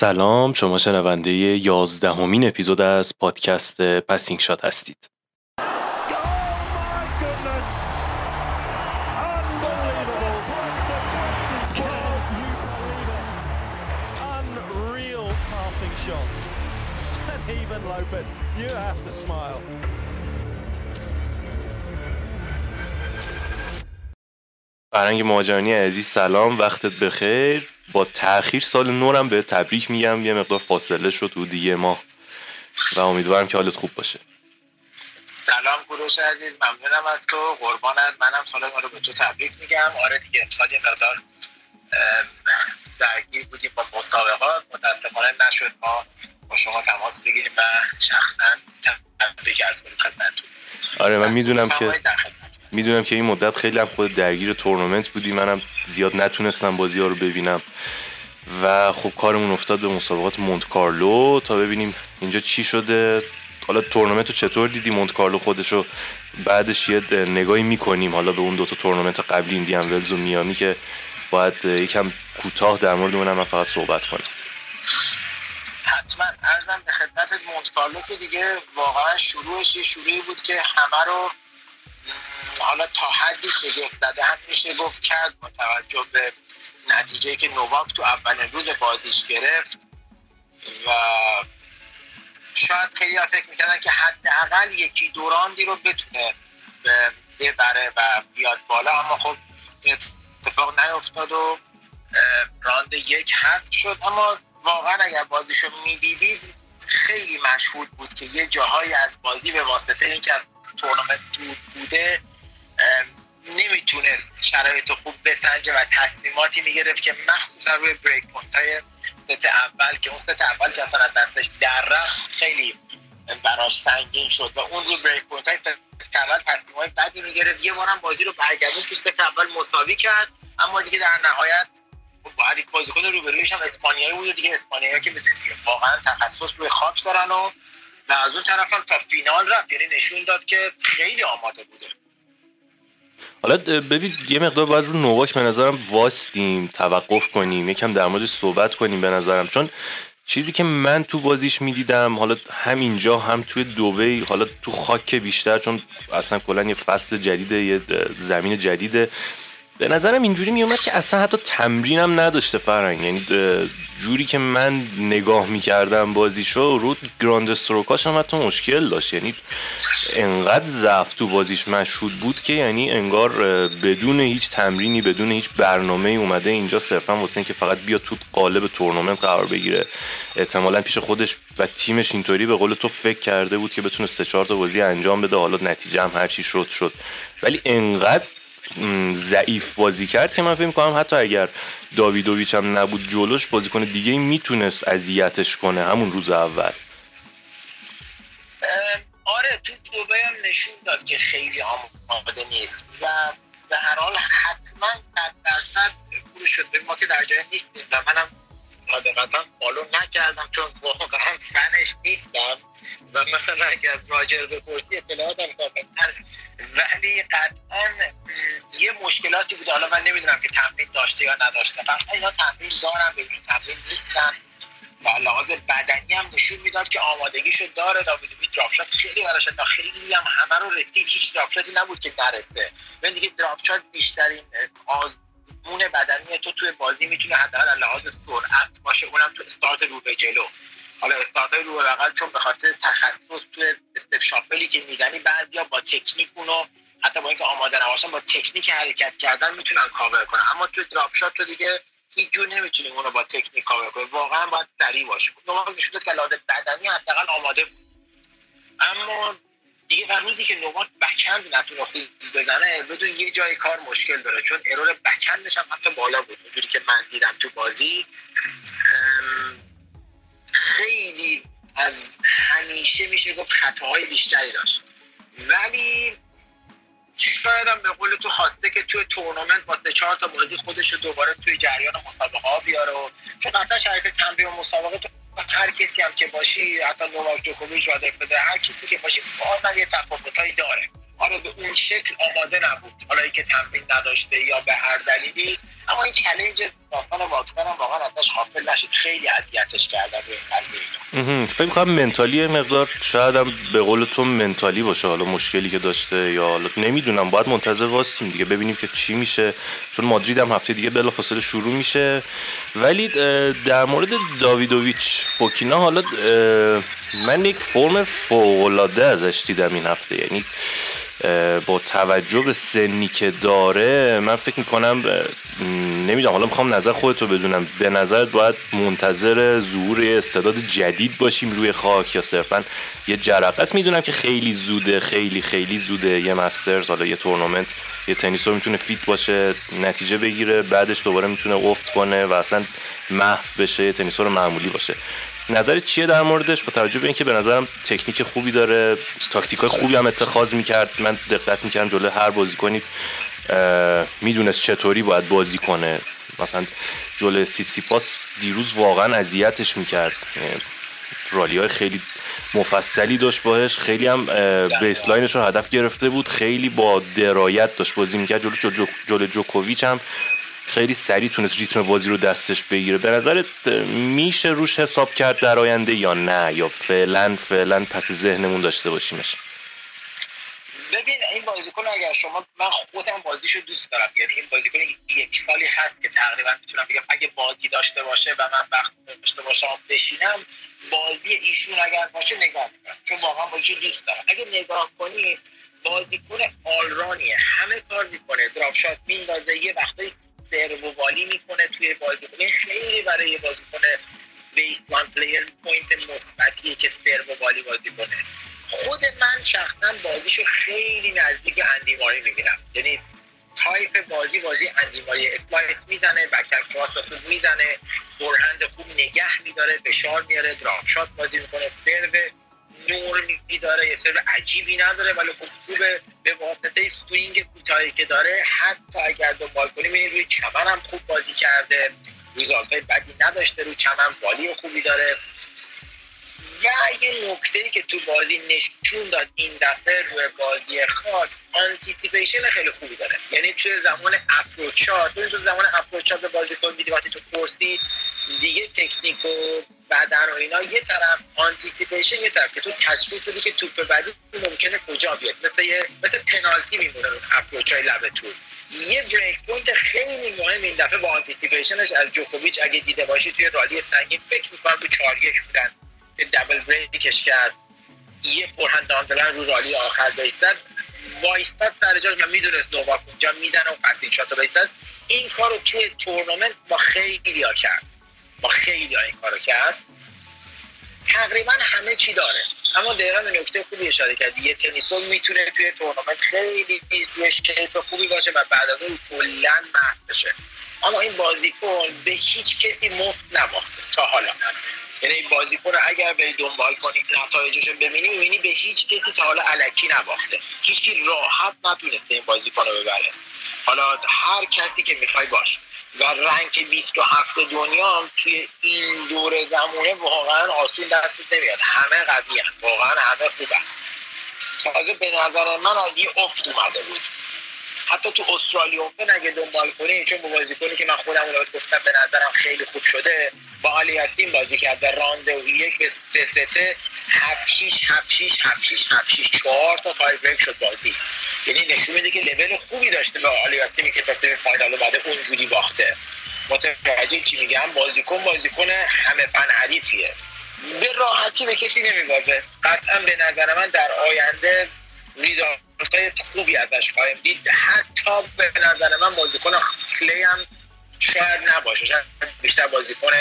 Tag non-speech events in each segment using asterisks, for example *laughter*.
سلام شما شنونده یازدهمین اپیزود از پادکست Passing Shot هستید فرنگ مهاجرانی عزیز سلام وقتت بخیر با تاخیر سال نو رم بهت تبریک میگم یه مقدار فاصله شد تو دیگه ما. و امیدوارم که حالت خوب باشه. سلام کوروش عزیز ممنونم از تو. قربانت. منم سال نو رو به تو تبریک میگم. آره دیگه امسال یه مقدار درگیر بودیم با مسابقات. متاسفانه نشد. ما با شما تماس بگیریم و شخصا تبریک ارز کنیم خدمتتون. آره من می‌دونم که می‌دونم که این مدت خیلی هم خود درگیر تورنمنت بودی. منم زیاد نتونستم بازی ها رو ببینم. و خب کارمون افتاد به مسابقات مونت کارلو تا ببینیم اینجا چی شده. حالا تورنمنت رو چطور دیدی؟ مونت کارلو خودشو بعدش یه نگاهی می‌کنیم. حالا به اون دوتا تورنمنت قبلی ایندیان ولز و میامی که باید یکم کوتاه در مورد اونم من فقط صحبت کنم حتما. ارزم به خدمت مونت کارلو که دیگه واقعا شروعش یه شروعی بود که همه رو حالا تا حدی شگفت زده هم میشه گفت کرد با توجه به نتیجه که نوواک تو اولین روز بازیش گرفت. و شاید خیلی فکر می‌کردن که حداقل یکی دوراندی رو بتونه ببره و بیاد بالا اما خب اتفاق نیفتاد و راند یک حذف شد. اما واقعا اگر بازیشو می‌دیدید خیلی مشهود بود که یه جاهایی از بازی به واسطه اینکه تورنمنت دور بوده نمی‌تونست شرایط خوب بسنجه و تصمیماتی می‌گرفت که مخصوصا روی break point های ست اول که اون ست اول که اصلا دستش در رفت خیلی براش سنگین شد و اون روی break point های ست اول تصمیم های بدی می‌گرفت. یه بارم بازی رو برگردون تو ست اول مساوی کرد اما دیگه در نهایت با هر یک بازیکن روبرویش هم اسپانیایی بود دیگه اسپانیایی که دیگه واقعا تخصص روی خاک دارن و و از اون طرف هم تا فینال رفت. یعنی نشون داد که خیلی آماده بوده. حالا ببین یه مقدار باید رو نوواک به نظرم واستیم توقف کنیم یکم در مورد صحبت کنیم به نظرم. چون چیزی که من تو بازیش می‌دیدم حالا هم اینجا هم توی دوبی حالا تو خاک بیشتر چون اصلا کلا یه فصل جدیده یه زمین جدیده. به نظرم اینجوری میومد که اصلا حتی تمرینم نداشته فرنگ یعنی جوری که من نگاه می‌کردم بازیشو رو گراند استروکاش هم حتی مشکل داشت. یعنی انقدر ضعف تو بازیش مشهود بود که یعنی انگار بدون هیچ تمرینی بدون هیچ برنامه اومده اینجا صرفا واسه اینکه فقط بیا تو قالب تورنمنت قرار بگیره. احتمالا پیش خودش و تیمش اینطوری به قول تو فکر کرده بود که بتونه سه چهار تا بازی انجام بده. حالا نتیجه هم هرچی شد شد. ولی انقدر ضعیف بازی کرد که من فکر کنم حتی اگر داویدوویچ هم نبود جلوش بازیکن دیگه می‌تونست اذیتش کنه همون روز اول. آره تو دوبه هم نشون داد که خیلی آماده نیست و به هر حال حتما صد درصد شد به ما که در جای نیستیم و منم حقیقتا فالو نکردم چون واقعا فنش نیستم. و مثلا اگه از راجر بپرسی اطلاعاتم کاملتر ولی قطعا یه مشکلاتی بوده حالا من نمی‌دونم که تمرین داشته یا نداشته. قطعا اینا تمرین دارن بدون تمرین نیستن و لحاظ بدنی هم نشون می‌داد که آمادگیشو داره. داویدوویچ drop shot خیلی براش خیلی هم همه رو رسید. هیچ drop shot ی نبود که نرسه. من دیگه drop shot بیشترین آزمون بدنی تو توی بازی می‌تونه حداقل لحاظ سرعت باشه. اونم تو استارت رو به جلو. حالا استارت رو بغل چون به خاطر تخصص توی step shuffle ی که می‌زنی بعضیا با تکنیک اونو حتی با اینکه آماده نباشن با تکنیک حرکت کردن می‌تونن کاور کنن. اما توی drop shot تو دیگه هیچ جور نمی‌تونی اونو با تکنیک کاور کنی. واقعا باید سریع باشه. نوواک نشون که لازم بدنی حداقل آماده بود. اما دیگه و روزی که نوواک بکند نتونه بزنه بدون یه جای کار مشکل داره. چون ارور بکندش هم حتی بالا بود. اونجوری که من دیدم تو بازی. خیلی از همیشه میشه گفت خطاهای بیشتری داشت. ولی شاید هم به قول تو خواسته که توی تورنمنت با سه چهار تا بازی خودش رو دوباره توی جریان مسابقه ها بیاره و چون قطعا شرایط تمرین مسابقه تو هر کسی هم که باشی حتی نوواک جوکوویچ و هر کسی که باشی بازم یه تفاوتایی داره. آره به اون شکل آماده نبود. حالا که تمرین نداشته یا به هر دلیلی. اما این چلنج داستان واکسن هم واقعا ازش حافل نشد. خیلی اذیتش کردن روی قضیه فکر کنم منتالی مقدار شاید هم به قول تو منتالی باشه. حالا مشکلی که داشته یا حالا نمی‌دونم. باید منتظر واسیم دیگه. ببینیم که چی میشه. چون مادرید هم هفته دیگه بلافاصله شروع میشه. ولی در مورد داویدوویچ فوکینا حالا من یک فرم فوق العاده ازش دیدم این هفته. یعنی با توجه به سنی که داره من فکر می‌کنم نمی‌دونم حالا می‌خوام نظر خودتو بدونم. به نظرت باید منتظر ظهور استعداد جدید باشیم روی خاک یا صرفا یه جرقه؟ است می‌دونم که خیلی زوده خیلی خیلی زوده یه مسترز حالا یه تورنمنت یه تنیسور می‌تونه fit باشه نتیجه بگیره بعدش دوباره می‌تونه افت کنه و اصلا محو بشه یه تنیسور معمولی باشه. نظرت چیه در موردش؟ با توجه به اینکه به نظرم تکنیک خوبی داره تاکتیک خوبی هم اتخاذ می‌کرد. من دقت می‌کردم جلو هر بازیکنی می‌دونست چطوری باید بازی کنه. مثلا جلو سیتسیپاس دیروز واقعا اذیتش می‌کرد. رالی های خیلی مفصلی داشت باش خیلی هم بیسلاینش رو هدف گرفته بود. خیلی با درایت داشت بازی می‌کرد. جلو, جلو جوکوویچ هم خیلی سریع تونست ریتم بازی رو دستش بگیره. به نظرت میشه روش حساب کرد در آینده یا نه؟ یا فعلا فعلا پس ذهنمون داشته باشیمش. ببین این بازیکن اگر شما من خودم بازیشو دوست دارم. یعنی این بازیکن یک سالی هست که تقریبا می‌تونم بگم اگه بازی داشته باشه و من وقت داشته باشم بشینم بازی ایشون اگر باشه نگاه می‌کنم. چون واقعا بازی دوست دارم. اگه نگاه کنید بازیکن all-round یه. همه کار می‌کنه. drop shot میندازه یه وقتایی serve volley می‌کنه توی بازی خیلی برای بازیکن one player point مثبتیه که serve volley بازی کنه. خود من شخصا بازیشو خیلی نزدیک اندی ماری می‌بینم یعنی تایپ بازی بازی اندی ماری slice می‌زنه back cross خوب می‌زنه forehand خوب نگه میداره فشار میاره drop shot بازی می‌کنه سرو نور داره یه سر عجیبی نداره ولی خب خوبه. به واسطه swing کوتاهی که داره حتی اگر دنبال کنیم این روی چمن هم خوب بازی کرده. result های بدی نداشته روی چمن volley خوبی داره. و یه نکته که تو بازی نشون داد این دفعه روی بازی خاک anticipation خیلی خوبی داره. یعنی توی زمان approach ات تو زمان approach ات به بازی کن وقتی تو پرسی دیگه تکنیک و بدن و اینا یه طرف anticipation یه طرف که تو تشخیص بدی که توپ بعدی ممکنه کجا بیاد. مثل یه مثل پنالتی میمونه اون approach های لب تور. یه break point خیلی مهم این دفعه با anticipation ش از جوکوویچ اگه دیده باشی توی rally سنگین فکر می‌کنم رو 4 بودن که double break ش کرد. یه forehand down the line رو rally آخر winner زد. وایستاد سر جاش من می‌دونست نوواک اونجا میزنه و pass shot بیستد. این کار رو توی تورنمنت با خیلی ها کرد. با خیلی این کارو کرد. تقریبا همه چی داره. اما دقیقا به نکته خوبی اشاره کردی یه تنیسون می‌تونه توی تورنمنت خیلی روی شیپ خوبی باشه و بعد از اون کلا محو بشه. اما این بازیکن به هیچ کسی مفت نباخته تا حالا. یعنی بازیکن اگر بری دنبال کنی نتایجش رو ببینی می‌بینی به هیچ کسی تا حالا علکی نباخته. هیچکی راحت نتونسته این بازیکن رو ببره. حالا هر کسی که می‌خوای باش. و رنگ 27 دنیا توی این دور زمونه واقعا آسون دست نمیاد. همه قوی واقعا همه خوبن تازه به نظر من از یه افت اومده بود. حتی تو استرالیا اوپن اگه دنبال کنی چون بازیکنی که من خودم اون گفتم به نظرم خیلی خوب شده با آلی هستیم بازی کرد در راند یک به سه سته هفت شیش هفت شیش هفت شیش هفت شیش چهار تا تای بریک شد بازی. یعنی نشون میده که لول خوبی داشته به آلی هستیمی که تا سمی فاینال اومده اونجوری باخته. متوجه چی میگم؟ بازیکن بازیکن همه فن حریفیه. به راحتی به کسی نمیبازه. قطعا به نظر من در آینده ریزالت خوبی ازش خواهیم دید. حتی به نظر من بازیکن کلی هم شاید نباشه شاید بیشتر بازیکن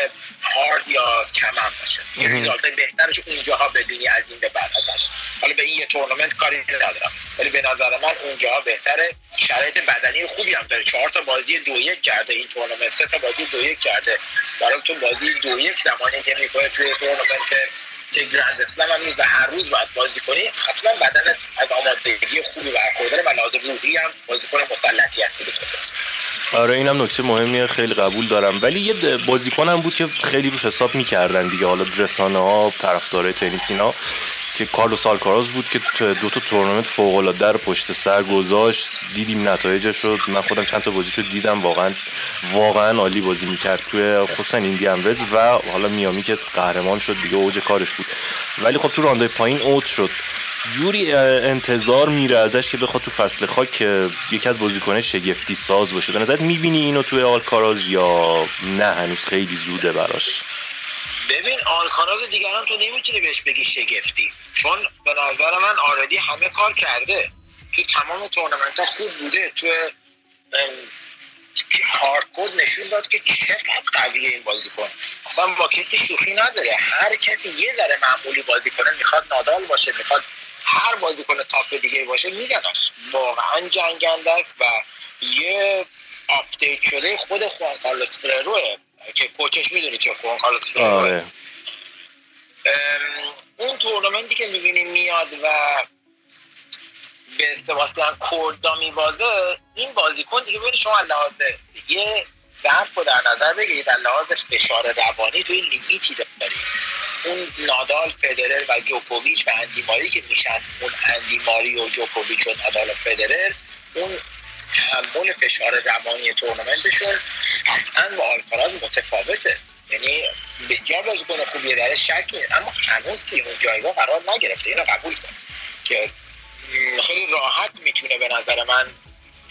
هارد یا کمن باشه. یه ریزالت بهترش اونجاها ببینی از این به بعد ازش. حالا به این یه تورنمنت کاری ندارم. ولی به نظر من اونجاها بهتره. شرایط بدنی خوبی هم داره. چهار تا بازی دو یک کرده این تورنمنت. سه تا بازی دو یک کرده. برای تو بازی دو یک زمانی که می‌کنه توی تورنمنت که گرند اسلم هم و هر روز باید بازی کنی حتما بدنت از آمادگی خوبی برخورداره و لازم روحی هم بازیکن مسلطی هستی به آره اینم نکته مهمیه خیلی قبول دارم. ولی یه بازیکنم بود که خیلی روش حساب می‌کردن دیگه حالا رسانه ها طرفدارای تنیس اینا. که کارلوس آلکاراز بود که دو تا تورنمنت فوق العاده پشت سر گذاشت. دیدیم نتایجش شد من خودم چند تا بازی شد دیدم. واقعا واقعا عالی بازی می‌کرد توی خصوصا ایندیان وز و حالا میامی که قهرمان شد دیگه اوج کارش بود. ولی خب تو رانده پایین اوت شد. جوری انتظار میره ازش که بخواد تو فصل خاک یکی از بازیکنه شگفتی ساز باشه. به نظرت می‌بینی اینو توی آلکاراز یا نه؟ هنوز خیلی زوده براش. ببین آلکاراز دیگران تو نمی‌تونی بهش بگی شگفتی. چون به نظر من آردی همه کار کرده. تو تمام تورنمنت ها خوب بوده. تو hard court نشون داد که چقدر قویه این بازی کنه اصلا با کسی شوخی نداره. هر کسی یه ذره معمولی بازی کنه می‌خواد نادال باشه می‌خواد هر بازیکن top دیگه باشه میزنش واقعا جنگنده است و یه update شده خود خوان کارلوس فررو که کوچش می‌دونی که خوان کارلوس آره. تورنمنتی که می‌بینی میاد و به استفاده کوردا میبازه این بازیکن دیگه ببینید شما لحاظ یه ظرف رو در نظر بگیرید در لحاظ فشار روانی توی لیمیتی داری. اون نادال فدرر و جوکوویچ و اندیماری که میشن اون اندیماری و جوکوویچ و نادال و فدرر اون تحمل فشار زمانی تورنمنتشون قطعا با آلکاراز متفاوته. یعنی بسیار بازیکن خوبیه در شک اما هنوز توی اون جایگاه قرار نگرفته اینو قبول کن که خیلی راحت می‌تونه به نظر من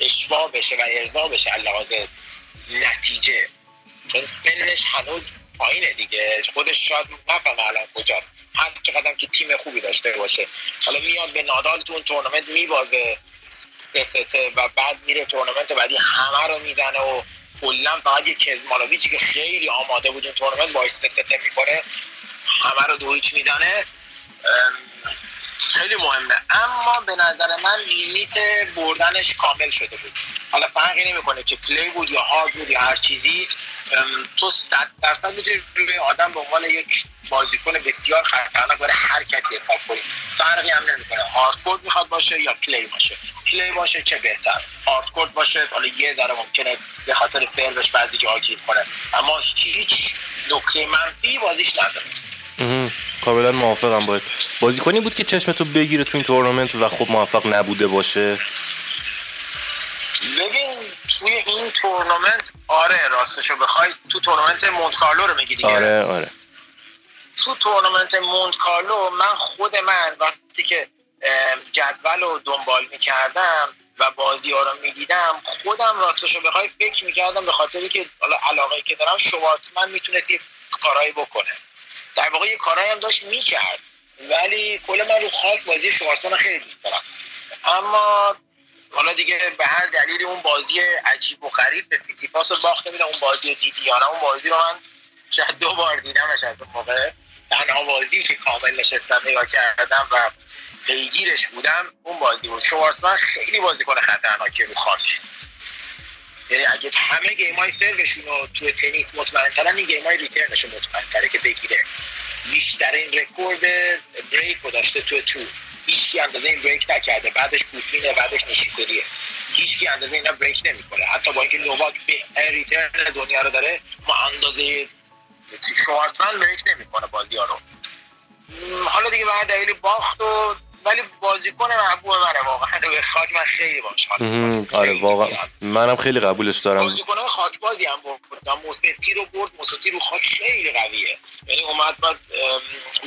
اشوا بشه و ارضا بشه لحاظ نتیجه. چون سنش هنوز پایینه دیگه. خودش شاید نفهم الان کجاست. هر چقدر که تیم خوبی داشته باشه. حالا میاد به نادال تو اون تورنمنت میبازه سه سته و بعد میره تورنمنت بعدی همه رو می‌زنه و کلا فقط یه کسمانوویچی که خیلی آماده بود اون تورنمنت سه سته می‌کنه همه رو دو هیچ خیلی مهمه. اما به نظر من limit بردنش کامل شده بود. حالا فرقی نمی‌کنه که clay بود یا هارد بود یا هر چیزی. تو صد درصد می‌تونی روی آدم به عنوان یک بازیکن بسیار خطرناک برای هر کسی حساب کنی. فرقی هم نمی‌کنه. هاردکورد می‌خواد باشه یا کلی باشه. کلی باشه چه بهتر. هاردکورد باشه حالا یه ذره ممکنه به خاطر سروش بعضی جا گیر کنه. اما هیچ نکته منفی بازیش نداره. کاملا موافقم باید بازیکنی بود که چشمتو بگیره تو این تورنمنت و خب موفق نبوده باشه. ببین توی این تورنمنت آره راستشو بخوای تو تورنمنت مونت کارلو رو میگی دیگه. آره آره. تو تورنمنت مونت کارلو من خود من وقتی که جدول رو دنبال می‌کردم و بازی ها رو می‌دیدم خودم راستشو بخوای فکر می‌کردم به خاطری که حالا علاقه که دارم شوارتمن می‌تونست یه کارهایی بکنه. در واقع یه کارهایی هم داشت می‌کرد. ولی کل من رو خاک بازی شوارتمن خیلی دوست دارم. اما حالا دیگه به هر دلیل اون بازی عجیب و غریب به سیسیپاس رو باخته میدم اون بازی دیدی یا اون بازی رو من شاید دو بار دیدمش از اون موقع. تنها بازی که کامل نشستم نگاه کردم و پیگیرش بودم اون بازی بود. شوارتزمن خیلی بازیکن خطرناکی رو خاک. یعنی اگه همه game های سروشون رو توی تنیس مطمئن ترن این game های return ش مطمئن تره که بگیره. بیشترین رکورد break رو داشته توی tour. هیچ اندازه این break نکرده. بعدش پوتینه بعدش نیشیکوریه هیچ کی اندازه اینا break نمی‌کنه. حتی با اینکه نوواک بهترین return دنیا رو داره اما اندازه شوارتزمن break نمی‌کنه بازی حالا دیگه به هر دلیلی باخت و ولی بازیکن محبوب منه واقعا. به خاک من خیلی باش. آره واقعا. منم خیلی قبولش دارم. بازیکن خاک بازی هم برد موسیتی رو برد موسیتی رو خاک خیلی قویه. یعنی اومد بعد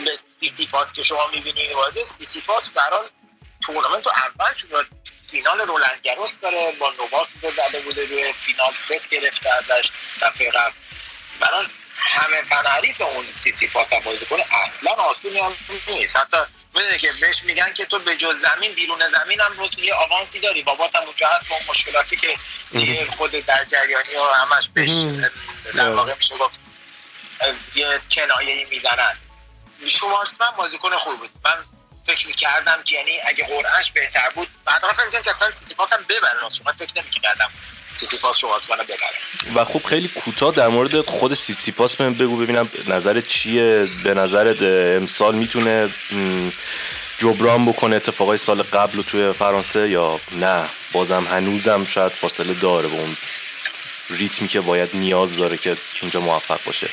به سی سی پاس که شما می‌بینید بازی سی سی پاس بران تورنمنت اول شد فینال رولند گروس داره. با نوواک رو زده بوده روی فینال ست گرفته ازش دفعه قبل. بران همه فن حریف اون سی سی پاس بازی کنه اصلا آسونی هم نیست. حتی می‌دونی که بهش میگن که تو به جز زمین بیرون زمین هم رو یه آوانسی داری. بابات هم اونجا هست با اون مشکلاتی که دیگه *laughs* خود در جریانی و همش بهش *laughs* در واقع میشه گفت یه کنایه می‌زنن. شوارتزمن بازیکن خوب بود. من فکر می‌کردم که یعنی اگه قرعش بهتر بود بعد فکر می‌کردم که اصلا سیسیپاس هم ببره. شما فکر نمی‌کردم. سیتیپاس شوارتزمن ببره. و خوب خیلی کوتاه در مورد خود سیتیپاس من بگو ببینم نظرت چیه به نظرت امسال می‌تونه جبران بکنه اتفاقای سال قبل و توی فرانسه یا نه؟ بازم هنوزم شاید فاصله داره به اون ریتمی که باید نیاز داره که اونجا موفق باشه.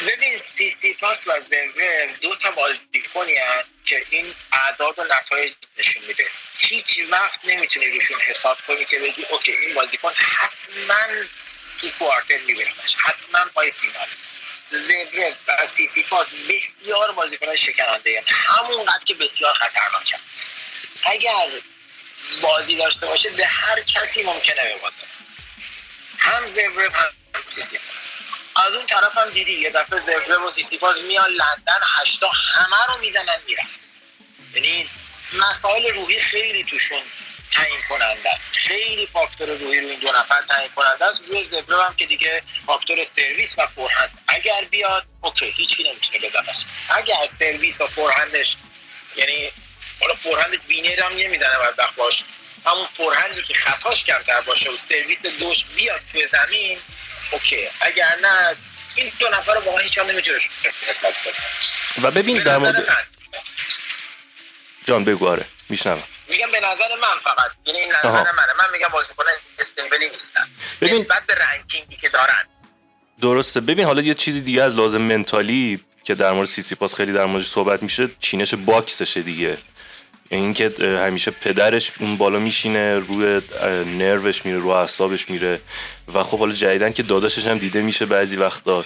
ببین سیسیپاس و زنگر دو تا بازیکنی که این اعداد و نتایج نشون میده. هیچ وقت نمی‌تونی روشون حساب کنی که بگی okay این بازیکن حتما تو quarter میبینمش حتما پای فینال. زورف و سیسیپاس بسیار بازیکن شکننده یعنی همونقدر که بسیار خطرناکه اگر بازی داشته باشه به هر کسی ممکنه ببازه. هم زورف هم سیسیپاس از اون طرف هم دیدی یه دفعه زورف و سیسیپاس میان لندن هشتا همه رو میزنن میرن. یعنی مسائل روحی خیلی توشون تعیین کننده است. خیلی فاکتور روحی رو این دو نفر تعیین کننده است. روی زورف هم که دیگه فاکتور سرویس و forehand اگر بیاد okay هیچکی نمی‌تونه بزنش اگر سرویس و forehand ش یعنی حالا forehand winner هم نمی‌زنه بدبخت باش همون forehand ی که خطاش کمتر باشه و سرویس دوش بیاد توی زمین okay. اگر نه این دو نفر رو واقعا هیچ هم نمی‌تونه حساب و ببین در مورد جان بگو آره. میشنوم. میگم به نظر من فقط. یعنی این نظر منه. من میگم بازیکن stable ی نیستن. ببین نسبت به ranking ی که دارن. درسته. ببین حالا یه چیزی دیگه از لحاظ mental ی که در مورد سیسیپاس خیلی در موردش صحبت میشه چینش box شه دیگه. اینکه همیشه پدرش اون بالا میشینه روی نروش میره رو اعصابش میره و خب حالا جدیدن که داداشش هم دیده میشه بعضی وقتا.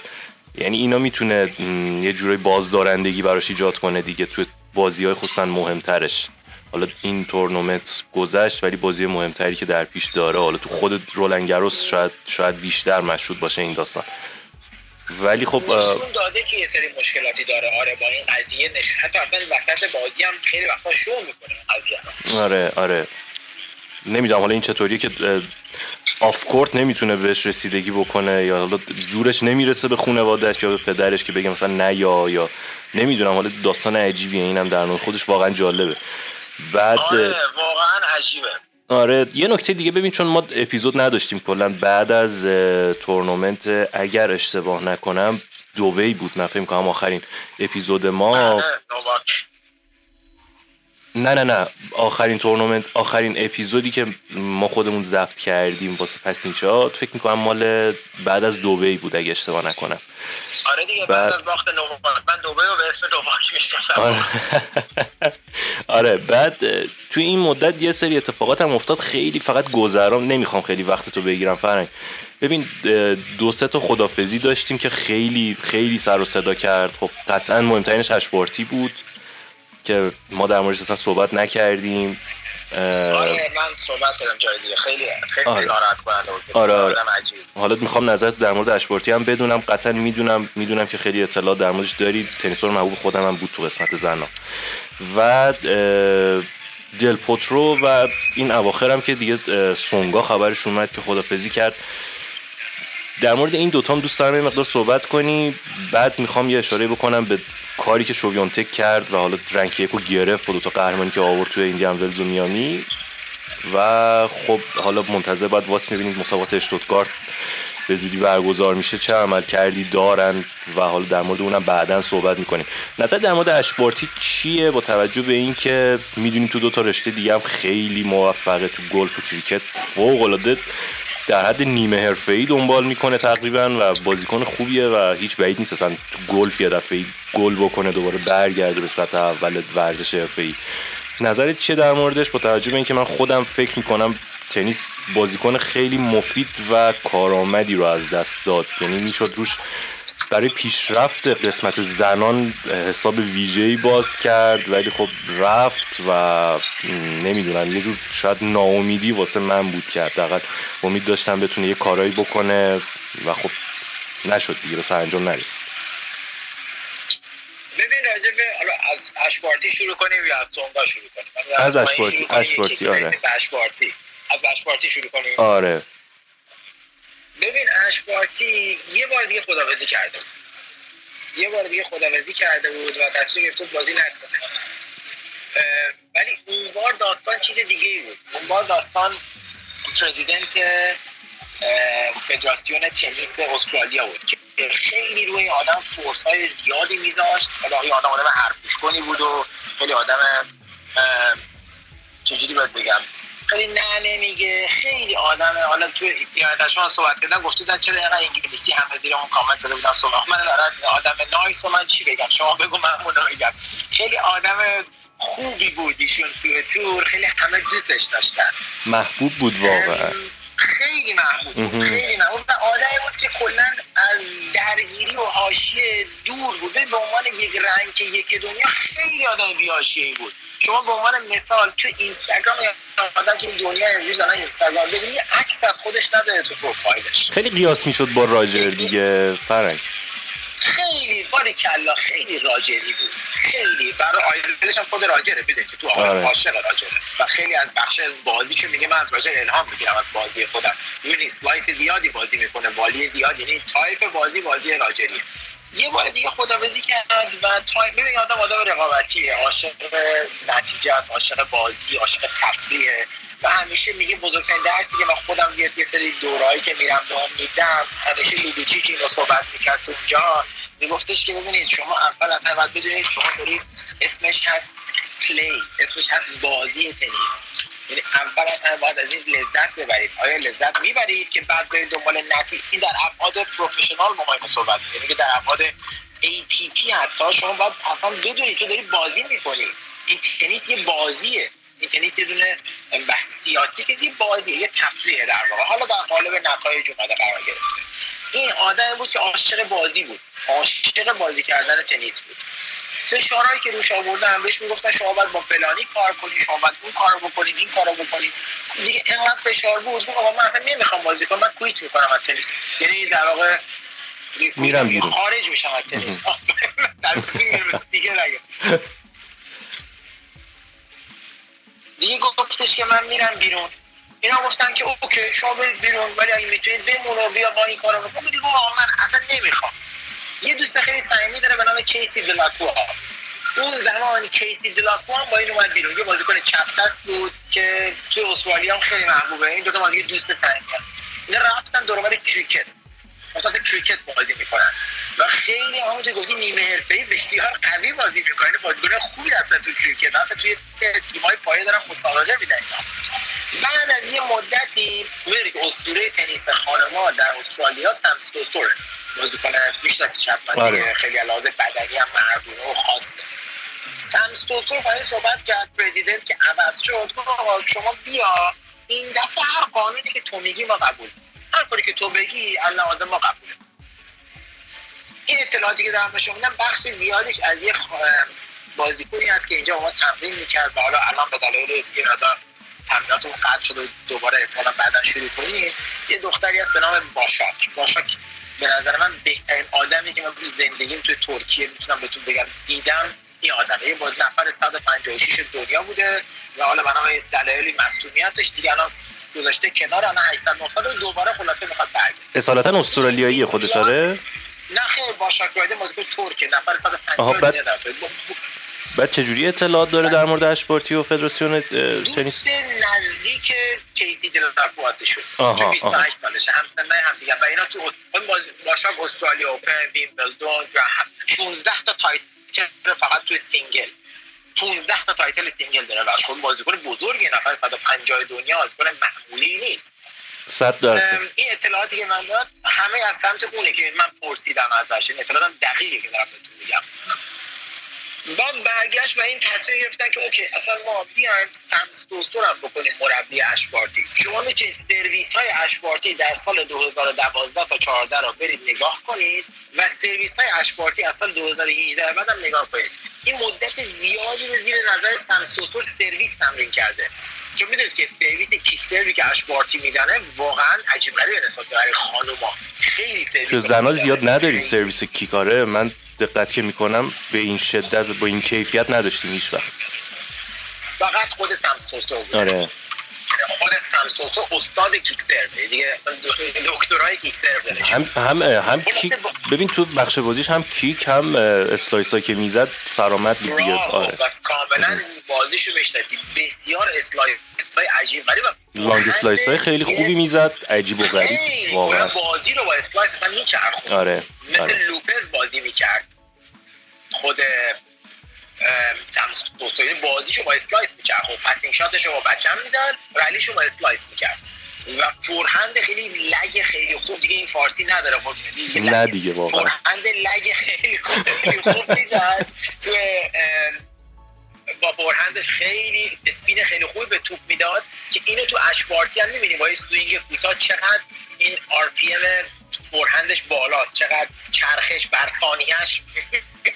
یعنی اینا می‌تونه یه جورای بازدارندگی براش ایجاد کنه دیگه تو بازی های خصوصا مهمترش. حالا این تورنمنت گذشت ولی بازی مهمتری که در پیش داره حالا تو خود رولنگروس شاید شاید بیشتر مشهود باشه این داستان. ولی خب نشون داده که یه سری مشکلاتی داره. آره با این قضیه نش... حتی اصلا وسط بازی هم خیلی وقتا شو می‌کنه قضیه آره آره. نمی‌دونم حالا این چطوریه که آف کورت نمی‌تونه بهش رسیدگی بکنه یا حالا زورش نمی‌رسه به خانوادهش یا به پدرش که بگه مثلا نه یا یا. نمی‌دونم حالا داستان عجیبیه اینم در خودش واقعا جالبه. بعد آره واقعا عجیبه. آره یه نکته دیگه ببین چون ما اپیزود نداشتیم کلا بعد از تورنمنت اگر اشتباه نکنم دوبی بود فکر کنم آخرین اپیزود ما. بله، نه نه نه. آخرین تورنمنت آخرین اپیزودی که ما خودمون ضبط کردیم واسه پسینچات فکر می‌کنم مال بعد از دوبی بود اگه اشتباه نکنم. آره دیگه بعد, از باخت من دوبی رو به اسم نوواک می‌شناسم. آره. *laughs* آره بعد توی این مدت یه سری اتفاقات هم افتاد خیلی فقط گذرام نمی‌خوام خیلی وقت تو بگیرم فرنگ ببین دو سه تا خدافزی داشتیم که خیلی خیلی سر و صدا کرد. خب قطعا مهمترینش اشپارتی بود. که ما در موردش اصلا صحبت نکردیم. آره من صحبت کردم جای دیگه. خیلی خیلی آره. ناراحت کننده بود. آره, آره. حالا می‌خوام نظرت در مورد اشپورتی هم بدونم. قطعا می‌دونم می‌دونم که خیلی اطلاع در موردش داری. تنیسور محبوب خودم هم بود تو قسمت زنا. و دل پوترو و این اواخر هم که دیگه سونگا خبرش اومد که خدافزی کرد. در مورد این دوتا هم دوست دارم یه مقدار صحبت کنی. بعد می‌خوام یه اشاره بکنم به کاری که شویونتک کرد و حالا رنک یکو گرفت با دوتا قهرمانی که آورد توی ایندیان ولز و میامی و خب حالا منتظر باید واسه می‌بینید مسابقات اشتوتگارت به زودی برگزار میشه چه عمل کردی دارن و حالا در مورد اونم بعدا صحبت می‌کنیم. نظر در مورد اشبارتی چیه؟ با توجه به اینکه می‌دونیم تو دو تا رشته دیگه هم خیلی موفقه تو گلف و کریکت. فوق العاده در حد نیمه ای دنبال می‌کنه تقریبا و بازیکن خوبیه و هیچ بعید نیست. اصلا تو گلف یه دفعه گل بکنه دوباره برگرده به سطح اول ورزش ای نظرت چیه در موردش؟ با توجه به اینکه من خودم فکر می‌کنم تنیس بازیکن خیلی مفید و کارآمدی رو از دست داد. یعنی می‌شد روش برای پیشرفت قسمت زنان حساب ویژه‌ای باز کرد ولی خب رفت و نمی‌دونم یه جور شاید ناامیدی واسه من بود که حداقل امید داشتم بتونه یه کارایی بکنه و خب نشد دیگه به سرانجام نرسید. ببین راجع به از اشپارتی شروع کنیم یا از تونگا شروع کنیم؟ از اشپارتی اشپارتی آره. از اشپارتی شروع کنیم. آره. ببین اشپارتی یه بار دیگه خداوزی کرده بود. یه بار دیگه خداوزی کرده بود و تصمیم گرفته بازی نکنه. ولی اون بار داستان چیز دیگه ای بود. اون بار داستان پرزیدنت فدراسیون تنیس استرالیا بود که خیلی روی آدم فورس های زیادی میذاشت. این آدم آدم حرفش کنی بود و خیلی آدم چجوری باید بگم؟ خیلی نه نمیگه. خیلی آدمه. حالا تو شما صحبت کردن گفتودن چرا اینقدر انگلیسی همه زیر اون کامنت داده بودن صحبت من آدم نایس و من چی بگم؟ شما بگو من اونو بگم خیلی آدم خوبی بود ایشون تو تور. خیلی همه دوستش داشتن. محبوب بود واقعا. خیلی محبوب بود. خیلی محبوب. و آدمی بود که کلا از درگیری و حاشیه دور بود. به عنوان یک رنگ که یک دنیا خیلی آدم بی بود. شما به عنوان مثال تو اینستاگرام آدم که دنیا امروز الان اینستاگرام ببینی عکس از خودش نداره تو پروفایلش. خیلی قیاس می‌شد با راجر دیگه فرنگ. خیلی بارتی کلا خیلی راجری بود. خیلی. برای idol ش هم خود راجره بده که تو آره. عاشق راجره. و خیلی از بخش بازی که میگه من از راجر الهام می‌گیرم از بازی خودم. می‌بینی slice زیادی بازی می‌کنه volley زیادی. یعنی تایپ بازی بازی راجریه. یه بار دیگه خداحافظی کرد و تایم ببین آدم آدم رقابتیه عاشق نتیجه است عاشق بازی عاشق تفریحه و همیشه میگه بزرگترین درسی که من خودم یه سری دورایی که میرم به میدم همیشه لوبیچیچ که اینو صحبت می‌کرد تو اونجا میگفتش که ببینید شما اول از هر باید بدونید شما دارید اسمش هست پلی اسمش هست بازی تنیس. یعنی اول از همه باید از این لذت ببرید. آیا لذت می‌برید که بعد برید دنبال نتی این در ابعاد پروفشنال ما صحبت یعنی که در ابعاد ATP حتی شما باید اصلا بدونید تو داری بازی می‌کنی. این تنیس یه بازیه. این تنیس یه دونه بحث سیاسی که یه بازیه یه تفریحه در واقع. حالا در قالب نتایج اومده قرار گرفته. این آدم بود که عاشق بازی بود. عاشق بازی کردن تنیس بود. فشارهایی که روش آوردن بهش می‌گفتن شما باید با فلانی کار کنی شما باید اون کارو بکنید این کارو بکنید دیگه اینقدر فشار بود که من اصلا نمی‌خوام بازی کنم من کویت می‌کنم از تنیس. یعنی در واقع میرم بیرون. خارج میشم از تنیس. دیگه نگه دیگه گفتش که من میرم بیرون. اینا گفتن که OK شما برید بیرون ولی اگه می‌تونید بمونو بیا با این کارو بکن. دیگه من اصلا نمی‌خوام. یه دوست خیلی صمیمی داره به نام کیسی دلاکوا اون زمان کیسی دلاکوا با این اومد بیرون. یه بازیکن چپ دست بود که تو استرالیا هم خیلی محبوبه. این دو تا بازیکن دوست صمیمی اینا رفتن دور کریکت. مثلا کریکت بازی می‌کنن. و خیلی همونجوری گفتی نیمه حرفه‌ای بسیار قوی بازی می‌کنه. بازیکن خوبی هستن تو کریکت. حتی توی تیم‌های پایه دارن مسابقه میدن. بعد از یه مدتی میری اسطوره تنیس خانم‌ها در استرالیا سمستوستوره بازیکن می‌شناسی آره. خیلی علاوه بدنی هم مردونه و خاصه. سمس توسر با صحبت کرد پرزیدنت که عوض شد. گفت شما بیا این دفعه هر قانونی که تو میگی ما قبول. هر کاری که تو بگی لازم ما قبوله. این اطلاعاتی که دارم به شما بخش زیادش از یه بازیکنی هست که اینجا ما تمرین می‌کرد و حالا الان به دلایل یه مقدار تمرینات قطع شده و دوباره احتمالا بعدا شروع کنیم. یه دختری هست به نام باشاک. باشاک به نظر من بهترین آدمی که من تو زندگیم توی ترکیه می‌تونم بهتون بگم دیدم این آدمه. یه باز نفر 156 دنیا بوده و حالا بنابراین دلایلی مصونیتش دیگه الان گذاشته کنار الان 800 900 و دوباره خلاصه می‌خواد برگرده. اصالتا استرالیایی خودش آره نه خیر با شاکرایده بازیکن ترکه نفر 150 دنیا بعد چجوری اطلاعات داره در مورد اشپارتی و فدراسیون تنیس؟ نزدیک کیسی دلارپو هستشون چون 28 سالشه هم سنه هم دیگه و اینا تو باشاک استرالیا اوپن ویمبلدون 16 تا تایتل فقط توی سینگل. 15 تا تایتل سینگل داره و خود بازیکن بزرگی نفر 150 دنیا بازیکن معمولی نیست. صد این اطلاعاتی که من داد همه از سمت اونه که من پرسیدم ازش. این اطلاعاتم دقیقی که دارم بهتون میگم. بعد برگشت و این تصمیم گرفتن که OK اصلا ما بیایم سم استوسور هم بکنیم مربی اش بارتی شما می‌تونید سرویس های اش بارتی در سال 2012 تا 14 رو برید نگاه کنید و سرویس های اش بارتی از سال 2018 بعد هم نگاه کنید. این مدت زیادی رو زیر نظر سم استوسور سرویس تمرین کرده. چون می‌دونید که سرویس kick serve ی که اش بارتی می‌زنه واقعا عجیب غریبه نسبت به خانوما. خیلی سرویس زنا زیاد ندارید سرویس kick آره من دقت که می‌کنم به این شدت با این کیفیت نداشتیم هیچ وقت. فقط خود سم استوسور بود آره. خود سم استوسور استاد kick serve دیگه دکترای kick serve داره هم هم هم kick ببین تو بخش بازیش هم kick هم slice که می‌زد سرآمد بود دیگه. آره. بس کاملا بازیشو بشناسی بسیار slice های عجیب غریب long slice های خیلی خوبی می‌زد عجیب و غریب واقعا. بازی رو با slice اصلا میچرخون. آره مثل آره. لوپز بازی می‌کرد. خود یعنی بازیشو با slice می‌کرد. خب passing shot شو با بچم می‌داد rally شو با slice می‌کرد. و forehand خیلی lag خیلی خوب. دیگه این فارسی نداره خب نه دیگه واقعا. فورهند لگ خیلی خوب خیلی خوب می‌زد. تو با forehand ش خیلی spin خیلی خوبی به توپ می‌داد که اینو تو اش بارتی هم می‌بینیم با این swing کوتاه چقدر این RPM forehand ش بالاست. چقدر چرخش بر ثانیهش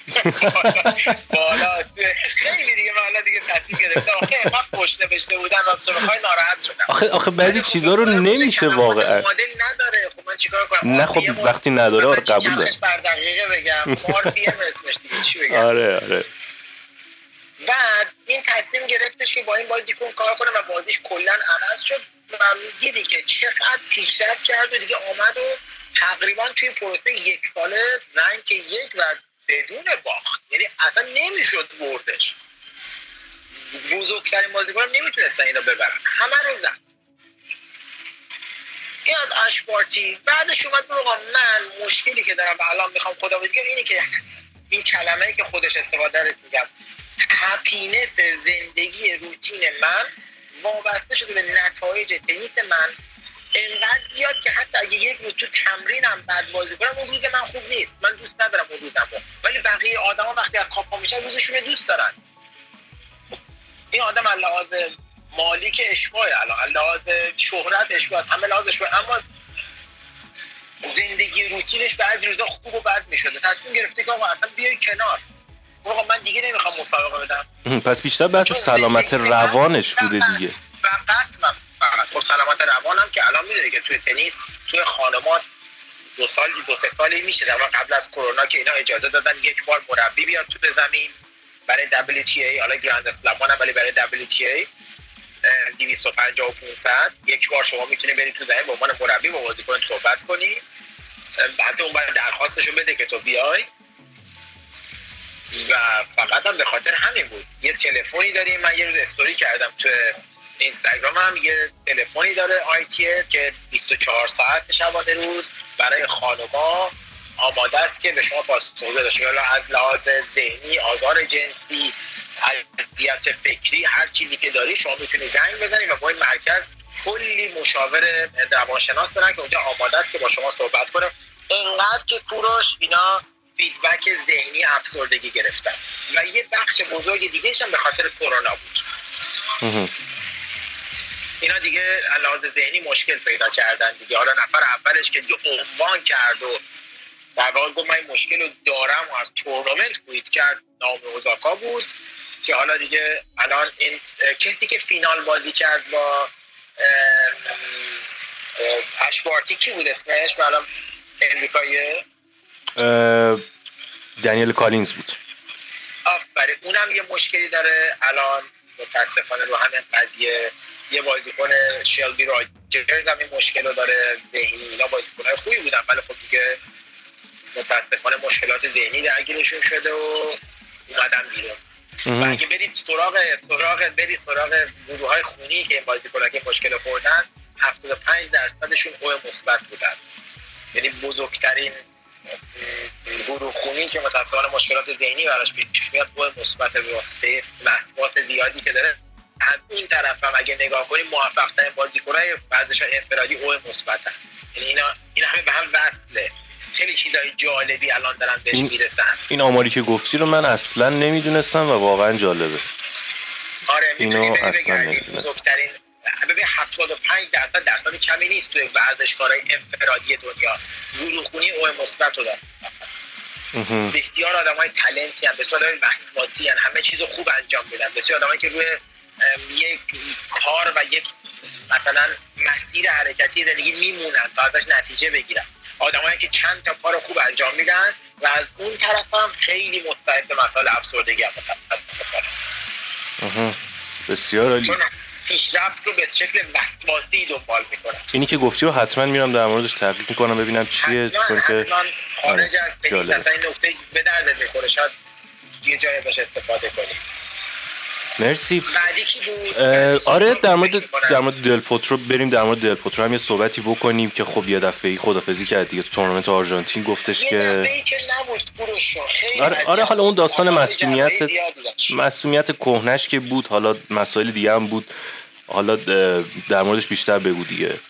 *laughs* بالاست. خیلی دیگه حالا دیگه تصمیم گرفته آخه اینقدر پشت نوشته بودن راستش بخوای ناراحت شدم. آخه آخه بعضی خب چیزا رو نمیشه واقعا. مدل نداره. خب من چیکار کنم؟ نه خب وقتی نداره آره قبول دارم بر دقیقه بگم. آر اسمش دیگه. چی بگم؟ آره آره. بعد این تصمیم گرفتش که با این بازیکن کار کنه و بازیش کلا عوض شد. و دیدی که چقدر پیشرفت کرد و دیگه آمد و تقریبا توی پروسه یک ساله رنگ یک و بدون باخت. یعنی اصلا نمی‌شد بردش. بزرگترین بازیکن نمی‌تونستن اینو ببرن. همه رو زد. این از اشپارتی بعدش اومد آقا من مشکلی که دارم و الان می‌خوام خداویسی کنم اینه که این کلمه که خودش استفاده رو میگم. هپینس زندگی روتین من وابسته شده به نتایج تنیس من. انقدر زیاد که حتی اگه یک روز تو تمرینم بعد بازی کنم اون روز من خوب نیست. من دوست ندارم اون روزم ولی بقیه آدما وقتی از خواب میشن روزشون دوست دارن. این آدم لحاظ مالی که اشباه الان لحاظ شهرت اشباه همه لحاظ اشباه اما زندگی روتینش بعد روزا خوب و بد می‌شده. تصمیم گرفته که آقا اصلا بیای کنار. آقا من دیگه نمی‌خوام مسابقه بدم. پس بیشتر بحث سلامت روانش بوده دیگه. فقط من فقط خب سلامت روانم که الان می‌دونی که توی تنیس توی خانمات دو سال دو سه سالی میشه. در قبل از کرونا که اینا اجازه دادن یک بار مربی بیاد تو زمین برای WTA حالا گراند اسلم هم ولی برای WTA 250 و 500 یک بار شما می‌تونی بری تو زمین به عنوان مربی با بازیکن صحبت کنی. حتی اون برای درخواستشو بده که تو بیای. و فقط هم به خاطر همین بود. یه تلفنی داریم. من یه روز استوری کردم تو اینستاگرام هم یه تلفنی داره آیتیه که 24 ساعت شبانه روز. برای خانما آماده است که به شما پاسخ بده شما از لحاظ ذهنی آزار جنسی اذیت فکری هر چیزی که داری شما می‌تونی زنگ بزنی و با این مرکز کلی مشاور روانشناس دارن که اونجا آماده است که با شما صحبت کنه. انقدر که کوروش اینا فیدبک ذهنی افسردگی گرفتن. و یه بخش بزرگ دیگه هم به خاطر کرونا بود. اینا دیگه لحاظ ذهنی مشکل پیدا کردن دیگه. حالا نفر اولش که دیگه عنوان کرد و در واقع گفت من مشکل رو دارم و از تورنمنت کویت کرد نام اوزاکا بود که حالا دیگه الان این کسی که فینال بازی کرد با اشبارتی کی بود اسمش؟ الان امریکاییه؟ دنیل کالینز بود. آفرین اونم یه مشکلی داره. الان متاسفانه رو همین قضیه یه بازیکن شلبی راجرز هم این مشکل رو داره ذهنی. اینا بازیکنهای خوبی بودن ولی خب دیگه متاسفانه مشکلات ذهنی درگیرشون شده و اومدن بیرون. و اگه برید سراغ سراغ برید سراغ گروه های خونی که این بازیکن‌ها که مشکل خوردن 75 درصدشون او مثبت بودن. یعنی بزرگترین گروه خونی که متاسفانه مشکلات ذهنی براش پیش میاد او مثبت به واسطه زیادی که داره از این طرف هم اگه نگاه کنیم موفق ترین بازیکنای ورزش انفرادی او مثبت یعنی اینا اینا همه به هم وصله. خیلی چیزای جالبی الان دارن بهش می‌رسن. این آماری که گفتی رو من اصلا نمی‌دونستم و واقعا جالبه. آره اینو اصلا نمی‌دونستم. ببین 75 درصد درصد کمی نیست توی ورزشکارای انفرادی دنیا. گروه خونی او مثبت رو دارن بسیار آدم های تلنتی هم بسیار آدم همه چیز خوب انجام میدن. بسیار آدم که روی یک کار و یک مثلا مسیر حرکتی زندگی میمونن تا ازش نتیجه بگیرن. آدمایی که چند تا کار خوب انجام میدن و از اون طرف هم خیلی مستعد مسائل افسردگی هم بسیار عالی. پیشرفت رو به شکل وسواسی دنبال می‌کنن. اینی که گفتی رو حتما میرم در موردش تحقیق می‌کنم ببینم چیه چون که خارج از اصلا این نکته به درد می‌خوره شاید یه جای باش استفاده کنیم. مرسی. بعدی کی بود؟ آره در مورد در مورد دل پوترو بریم در مورد دل پوترو هم یه صحبتی بکنیم که خب یه دفعه خدافظی کرد دیگه تو تورنمنت آرژانتین گفتش که آره آره حالا اون داستان مسئولیت مسئولیت کهنش که بود حالا مسائل دیگه هم بود. حالا در موردش بیشتر بگو دیگه.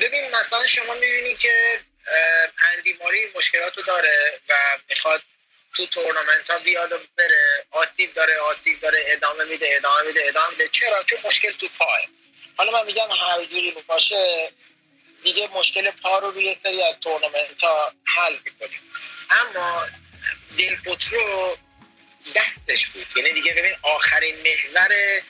ببین مثلا شما می‌بینی که اندیماری مشکلاتو داره و می‌خواد تو تورنمنت ها بیاد و بره. آسیب داره آسیب داره. ادامه میده ادامه میده ادامه میده. چرا؟ چون مشکل تو پاه حالا من میگم هر جوری باشه دیگه مشکل پا رو روی سری از تورنمنت ها حل می‌کنیم. اما دیل پوترو دستش بود. یعنی دیگه ببین آخرین محور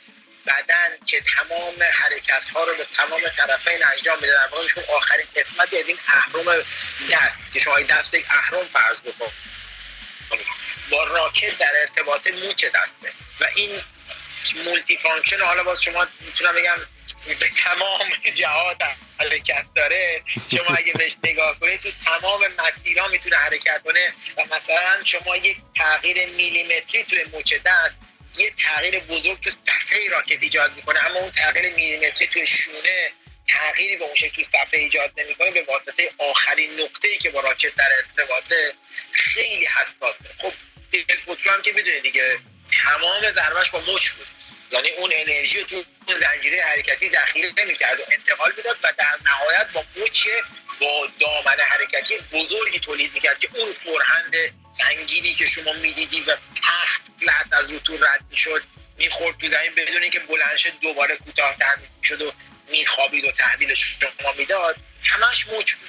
بدن که تمام حرکت ها رو به تمام طرفین انجام میده. در واقع آخرین قسمتی از این اهرم دست. که شما دست یک اهرم فرض بکن. با راکت در ارتباط مچ دسته. و این multi-function حالا باز شما می‌تونم بگم به تمام جهات حرکت داره. شما اگه بهش نگاه کنید تو تمام مسیرها می‌تونه حرکت کنه. و مثلا شما یک تغییر میلیمتری توی مچ دست یه تغییر بزرگ تو صفحه راکت ایجاد می‌کنه. اما اون تغییر میلیمتری توی شونه تغییری به اون شکل تو صفحه ایجاد نمی‌کنه به واسطه آخرین نقطه ای که با راکت در ارتباطه خیلی حساسه. خب دل هم که می‌دونه دیگه تمام ضربش با مچ بود. یعنی اون انرژی تو زنجیره حرکتی ذخیره نمی‌کرد و انتقال می‌داد و در نهایت با مچ با دامن حرکتی بزرگی تولید می‌کرد که اون فرهند سنگینی که شما می‌دیدی و تخت فلت از رو تو رد می‌شد می‌خورد تو زمین بدون اینکه بلند شه دوباره کوتاهتر می‌شد و میخوابید و تحویلش شما می‌داد همش مچ بود.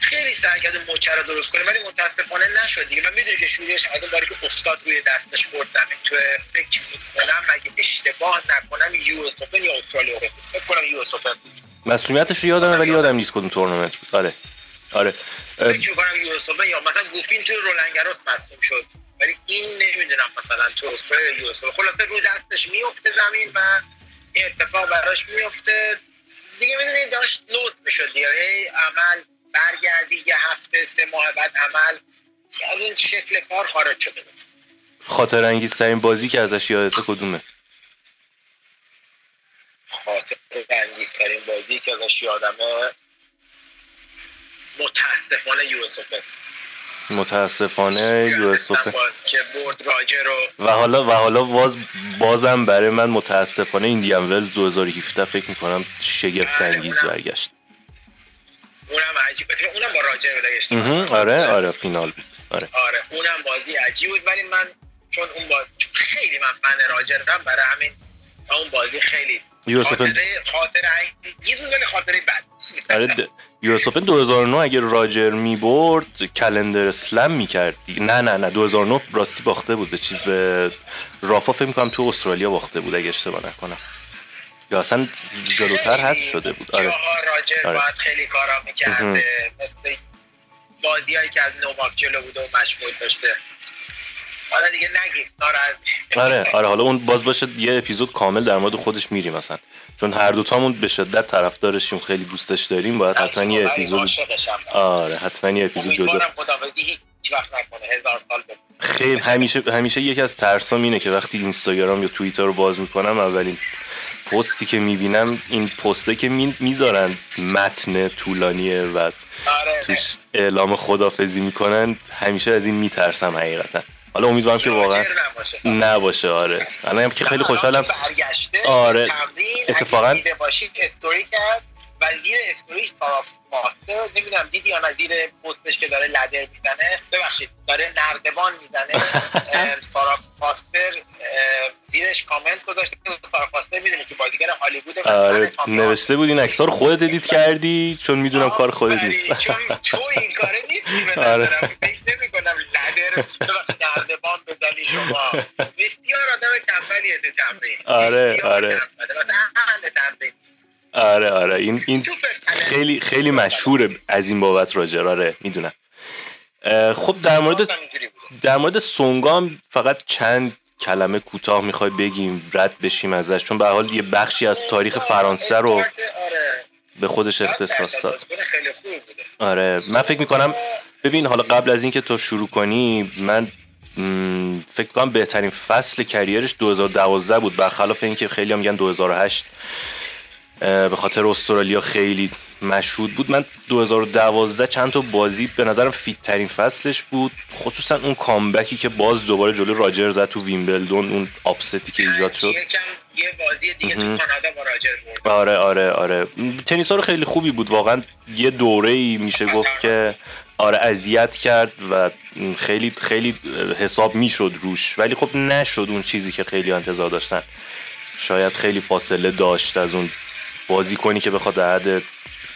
خیلی سعی کرد مچ رو درست کنه ولی متاسفانه نشد دیگه. من می‌دونی که شروعش از باری که استاد روی دستش خورد زمین تو فکر می‌کنم اگه اشتباه نکنم US Open یا استرالیا فکر کنم US Open مصدومیتش رو یادمه ولی یادم نیست کدوم تورنمنت بود. آره. آره. فکر کنم US Open یا مثلا گوفین توی رولان گاروس مصدوم شد. ولی این نمی‌دونم مثلا تو استرالیا یا یو اس اوپن. خلاصه روی دستش میفته زمین و این اتفاق براش میفته دیگه می‌دونی داشت لوس می‌شد دیگه. هی عمل برگردی یه هفته سه ماه بعد عمل. از اون شکل کار خارج شده بود. خاطر انگیز ترین بازی که ازش یادته کدومه؟ خاطر انگیز ترین بازی که ازش یادمه متاسفانه یو متاسفانه یو اس که برد راجر و حالا و حالا باز بازم برای من متاسفانه ایندیان ولز 2017 فکر می‌کنم شگفت آره، انگیز برگشت. اونم عجیب بود اونم با راجر برگشت آره آره فینال بود. آره. آره اونم بازی عجیب بود ولی من چون اون باز خیلی من فن راجرم برای همین اون بازی خیلی خاطره خاطره انگیز بود ولی خاطره بد. آره یو اس اوپن 2009 اگه راجر می‌برد کلندر اسلم می‌کرد نه نه نه 2009 راستی باخته بود. به چیز به رافا فکر می‌کنم تو استرالیا باخته بود اگه اشتباه نکنم. یا اصلا جلوتر هست شده بود. آره. راجر آره. باید خیلی کارا می‌کرده. مثل بازی هایی که از نوماک جلو بوده و مشمول داشته. حالا دیگه نگید آره آره حالا اون باز باشه یه اپیزود کامل در مورد خودش میریم مثلا. چون هر دوتامون به شدت طرفدارشیم خیلی دوستش داریم باید حتما یه اپیزود آره حتما یه اپیزود جدا. خیلی همیشه همیشه یکی از ترسام اینه که وقتی اینستاگرام یا توییتر رو باز می‌کنم اولین پستی که می‌بینم این پسته که می‌ذارن متن طولانیه و آره. توش اعلام خدافزی می‌کنن همیشه از این میترسم حقیقتا. حالا امیدوارم که واقعا نباشه آره. الان که خیلی خوشحالم. آره. اتفاقا استوری کرد. و زیر استوریش سارا فاستر نمی‌دونم دیدی یا نه زیر پستش که داره ladder می‌زنه. ببخشید داره نردبان می‌زنه. *laughs* سارا فاستر زیرش کامنت گذاشته سارا فاستر می‌دونه که بازیگر هالیوود آره نوشته بود این عکس‌ها رو خودت edit کردی چون می‌دونم کار خودت نیست. چون تو این کار نیستی به *laughs* آره. نظرم فکر نمی‌کنم لدر نردبان بزنی شما. *laughs* بسیار آدم تنبلیه تو تمرین. آره آره. آره آره. این این خیلی خیلی مشهوره از این بابت راجر آره می‌دونم. خب در مورد در مورد سونگام فقط چند کلمه کوتاه می‌خوای بگیم رد بشیم ازش. چون به حال یه بخشی از تاریخ فرانسه رو به خودش اختصاص داد. آره. من فکر می‌کنم ببین حالا قبل از اینکه تو شروع کنی من فکر کنم بهترین فصل کریرش 2012 بود برخلاف اینکه خیلی هم میگن 2008 به خاطر استرالیا خیلی مشهود بود. من 2012 چند تا بازی به نظرم فیت ترین فصلش بود. خصوصا اون کامبکی که باز دوباره جلو راجر زد تو ویمبلدون اون آپستی که ایجاد شد. یه بازی دیگه تو کانادا با راجر آره آره آره. تنیس رو خیلی خوبی بود. واقعا یه دوره ای میشه گفت که آره اذیت کرد و خیلی خیلی حساب می‌شد روش. ولی خب نشد اون چیزی که خیلی انتظار داشتن. شاید خیلی فاصله داشت از اون بازی کنی که بخواد در حد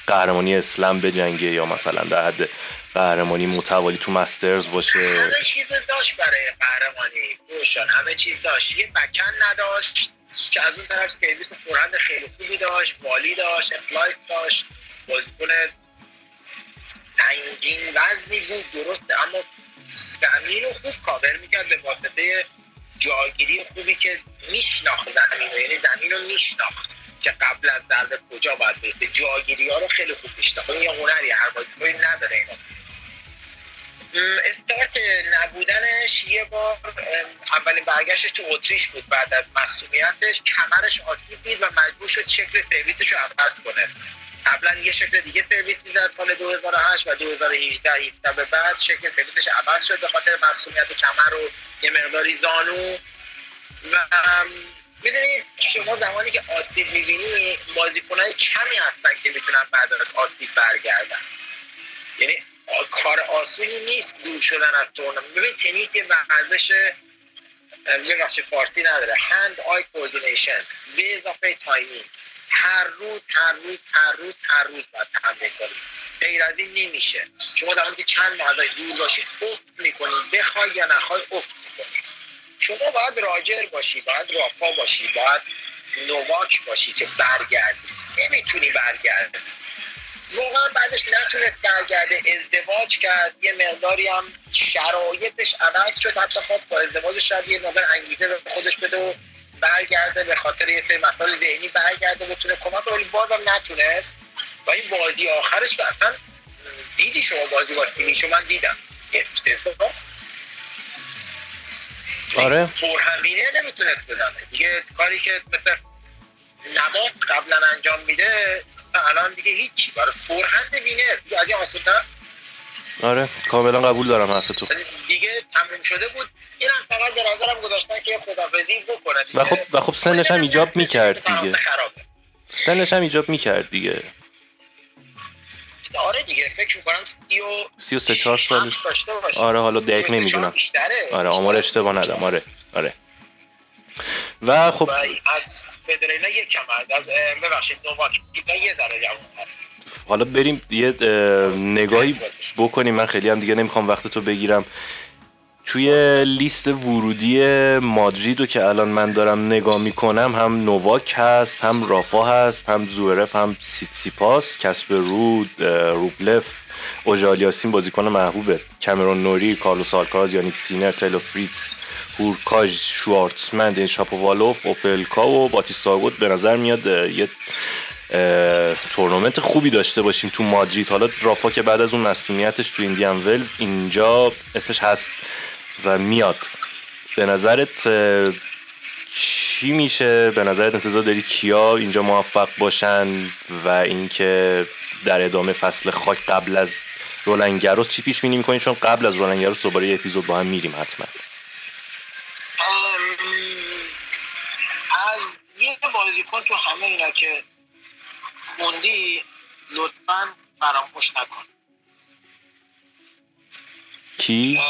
قهرمانی اسلم بجنگه یا مثلا در حد قهرمانی متوالی تو مسترز باشه. همه چیز داشت برای قهرمانی. روشن همه چیز داشت. یه بکن نداشت که از اون طرف سرویس forehand خیلی خوبی داشت volley داشت slice داشت بازیکن سنگین وزنی بود درسته اما زمین رو خوب کاور می‌کرد به واسطه جاگیری خوبی که میشناخت زمین رو. یعنی زمین رو میشناخت. که قبل از ضربه کجا باید بیسته جاگیری ها رو خیلی خوب میشناخت یه هنری هر بازیکنی نداره اینو. استارت نبودنش یه بار اولین برگشتش تو اتریش بود. بعد از مسئولیتش کمرش آسیب دید و مجبور شد شکل سرویسش رو عوض کنه. قبلا یه شکل دیگه سرویس می‌زد سال 2008 و 2018 17 به بعد شکل سرویسش عوض شد به خاطر مسئولیت کمر و یه مقداری زانو. و می‌دونی شما زمانی که آسیب می‌بینی بازیکنهای کمی هستن که می‌تونن بعد از آسیب برگردن. یعنی کار آسونی نیست دور شدن از تورنمنت. ببین تنیس یه ورزش ببخشید فارسی نداره. hand-eye coordination به اضافه timing. هر روز هر روز هر روز هر روز باید تمرین کنید غیر از این نمیشه. شما در که چند ماه دور باشید افت می‌کنید بخوای یا نخوای افت می‌کنید شما باید راجر باشی باید رافا باشی باید نواک باشی که برگردی. نمی‌تونی برگردی. واقعا بعدش نتونست برگرده ازدواج کرد. یه مقداری هم شرایطش عوض شد. حتی خواست با ازدواجش شاید یه مقدار انگیزه به خودش بده و برگرده به خاطر یه سری مسائل ذهنی برگرده بتونه کمک ولی بازم نتونست. و این بازی آخرش که اصلا دیدی شما بازی با تیمیشو من دیدم. آره. فورهمینه نمی‌تونست بزنه دیگه کاری که مثل نبات قبلا انجام میده الان دیگه هیچی. برای فورهند وینر. از این آسون آره. کاملا قبول دارم حرف تو. دیگه تموم شده بود. اینم فقط به نظرم گذاشتن که خدافزی بکنه. و خب و خب سنش هم ایجاب می‌کرد دیگه. سنش هم ایجاب می‌کرد دیگه. آره دیگه فکر می‌کنم سی و سی و سه چهار سالش. آره حالا دقیق نمی‌دونم. آره آمار اشتباه ندم آره آره. و خب از فدرینا یک کم از ببخشید نوواک. یه ذره جوان‌تر حالا بریم یه نگاهی بکنیم. من خیلی هم دیگه نمی‌خوام وقت تو بگیرم. توی لیست ورودی مادرید که الان من دارم نگاه می‌کنم هم نوواک هست هم رافا هست هم زورف هم سیتسیپاس کسب رود روبلف اوژه آلیاسیم بازیکن محبوبه کامرون نوری کارلوس آلکاراز یانیک سینر تیلور فریتز هورکاچ شوارتسمن دنیس شاپووالوف اوپلکا و باتیستاگوت به نظر میاد یه تورنمنت خوبی داشته باشیم تو مادرید. حالا رافا که بعد از اون مصدومیتش تو ایندیان ولز اینجا اسمش هست و میاد. به نظرت چی میشه؟ به نظرت انتظار داری کیا اینجا موفق باشن و اینکه در ادامه فصل خاک قبل از رولنگروس چی پیش بینی می‌کنین چون قبل از رولنگروس دوباره یه اپیزود با هم میریم حتما. از یه بازیکن تو همه اینا که خوندی لطفا فراموش نکن. کی؟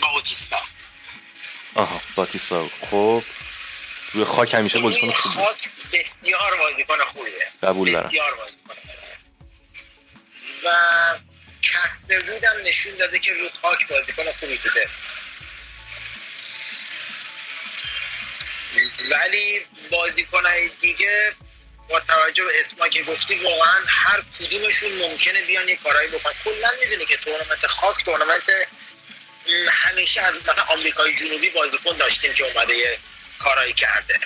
باوتیستا آها باتیستا. خب روی خاک همیشه بازیکن خوبی خاک بسیار بازیکن خوبیه. قبول دارم. بسیار بازیکن و کسب بودم نشون داده که روی خاک بازیکن خوبی بوده. ولی بازیکنهای دیگه با توجه به اسما که گفتی واقعا هر کدومشون ممکنه بیان یه کارایی بکنن. کلا می‌دونی که تورنمنت خاک تورنمنت همیشه از مثلا آمریکای جنوبی بازیکن داشتیم که اومده یه کارایی کرده.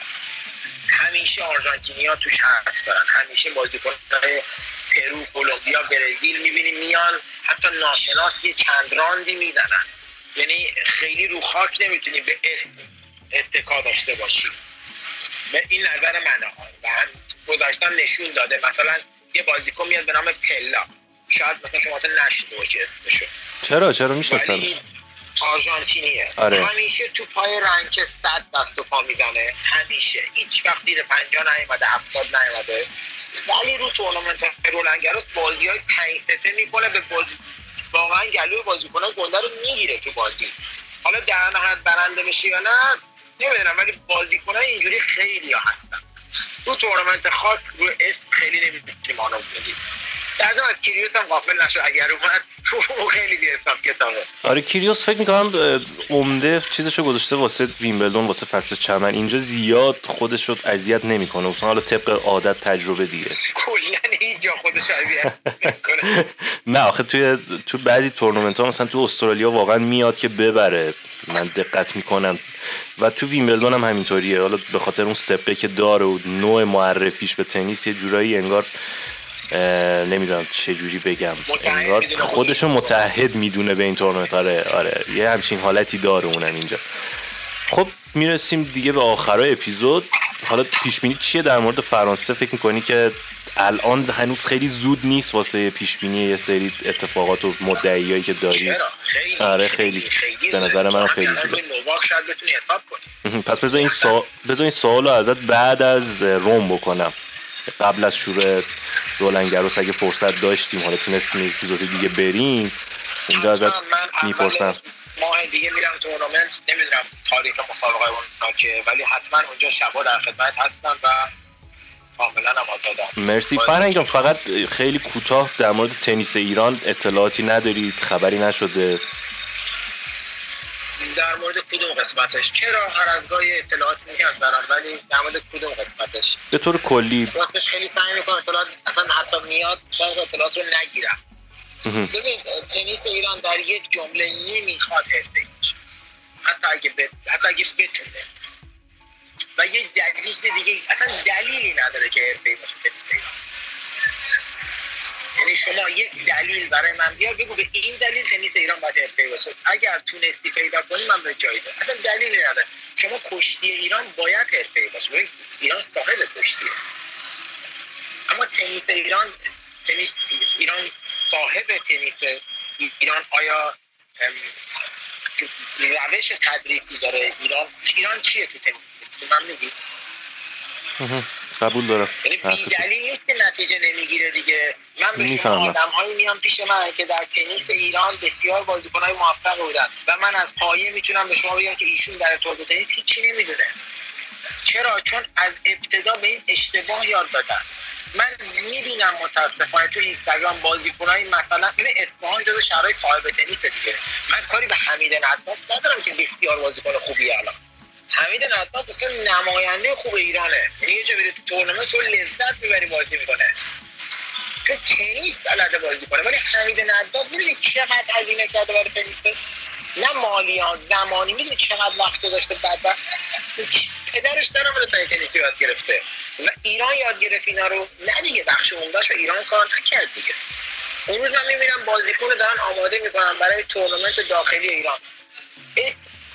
همیشه آرژانتینیا توش حرف دارن. همیشه بازیکن پرو کلمبیا برزیل می‌بینیم میان. حتی ناشناس یه چند راندی می‌زنن. یعنی خیلی رو خاک نمی‌تونی به اسم اتکا داشته باشی. به این نظر منه. و هم گذاشتن نشون داده. مثلا یه بازیکن میاد به نام پلا. شاید مثلا شما تا نشده باشی اسمشو. چرا؟ چرا میشناسمش آرژانتینیه. آره. همیشه تو پای رنگ صد دست و پا می‌زنه. همیشه. هیچ وقت زیر پنجا نیومده هفتاد نیومده. ولی رو تورنمنت رولنگراس بازی های پنج سته می‌کنه به بازی واقعا گلوی بازیکنان گنده رو می‌گیره تو بازی. حالا در نهایت برنده بشه یا نه نمی‌دونم ولی بازیکنان اینجوری خیلی ها هستن. تو تورنمنت خاک رو اسم خیلی نمی‌تونیم آنو بدیم ضمن از کیریوس هم غافل نشو اگر اومد اون خیلی بی حساب کتابه. آره کیریوس فکر می‌کنم عمده چیزشو گذاشته واسه ویمبلدون واسه فصل چمن. اینجا زیاد خودش رو اذیت نمی‌کنه. مثلا حالا طبق عادت تجربه دیگه. کلا اینجا خودش اذیت نمی‌کنه. *laughs* نه آخه توی تو بعضی تورنمنت ها مثلا تو استرالیا واقعا میاد که ببره. من دقت می‌کنم. و تو ویمبلدون هم همینطوریه. حالا به خاطر اون سپه که داره و نوع معرفیش به تنیس یه جورایی انگار نمی‌دونم چه جوری بگم. انگار خودشو خودش. متحد می‌دونه به این تورنمنت. آره آره. یه همچین حالتی داره اونم اینجا. خب می‌رسیم دیگه به آخرای اپیزود. حالا پیش بینی چیه؟ در مورد فرانسه فکر می‌کنی که الان هنوز خیلی زود نیست واسه پیش بینی یه سری اتفاقات و مدعیایی که داری؟ خیلی. آره، خیلی. به نظر منم خیلی زوده کنی. پس بذار این سوال بذار این سوال رو ازت بعد از روم بکنم. قبل از شروع رولنگروس اگه فرصت داشتیم حالا تونستیم یک اپیزود دیگه بریم اونجا ازت می‌پرسم. ماه دیگه میرم تورنمنت نمی‌دونم تاریخ مسابقه اونا که ولی حتما اونجا شبا در خدمت هستم و کاملا هم آزادم. مرسی. فرهنگ جان فقط خیلی کوتاه در مورد تنیس ایران اطلاعاتی ندارید خبری نشده. در مورد کدوم قسمتش؟ چرا هر از گاهی اطلاعات میاد برام ولی در مورد کدوم قسمتش؟ به طور کلی راستش خیلی سعی می‌کنم اطلاعات اصلا حتی میاد شاید اطلاعات رو نگیرم. ببین تنیس ایران در یک جمله نمی‌خواد باشه حتی اگه ب... حتی اگه بتونه. و یه دلیل دیگه اصلا دلیلی نداره که حرفه‌ای باشه تنیس ایران. یعنی شما یک دلیل برای من بیار بگو به این دلیل تنیس ایران باید حرفه‌ای باشه. اگر تونستی پیدا کنی من به جایزه اصلا دلیلی نداره. شما کشتی ایران باید حرفه‌ای باشه. ببین ایران صاحب کشتیه. اما تنیس ایران تنیس ایران صاحب تنیس ایران آیا روش تدریسی داره ایران؟ ایران چیه تو تنیس؟ من میگی. قبول دارم. یعنی نیست که نتیجه نمی‌گیره دیگه. من به شما. آدم هایی میان پیش من که در تنیس ایران بسیار بازیکن های موفق بودن و من از پایه می‌تونم به شما بگم که ایشون در ارتباط تنیس هیچی نمی‌دونه. چرا؟ چون از ابتدا به این اشتباه یاد دادن. من می‌بینم متاسفانه تو اینستاگرام بازیکنای مثلا ببین اصفهان جزو شهرهای صاحب تنیس دیگه. من کاری به حمید نداف ندارم که بسیار بازیکن خوبی الان. حمید نداف اصلا نماینده خوب ایرانه. یعنی یه جا بره تو تورنمنت تو لذت می‌بری بازی می‌کنه. چون تنیس بلده بازی کنه. ولی حمید نداف می‌دونی چقدر هزینه کرده برای تنیس؟ نه مالیات زمانی. می‌دونی چقدر وقت گذاشته بعد پدرش دارم رو تا تنیس یاد گرفته. و ایران یاد گرفت اینا رو. نه دیگه بخش عمدهش رو ایران کار نکرد دیگه. اون روز من می‌بینم بازیکن رو دارن آماده می‌کنن برای تورنمنت داخلی ایران.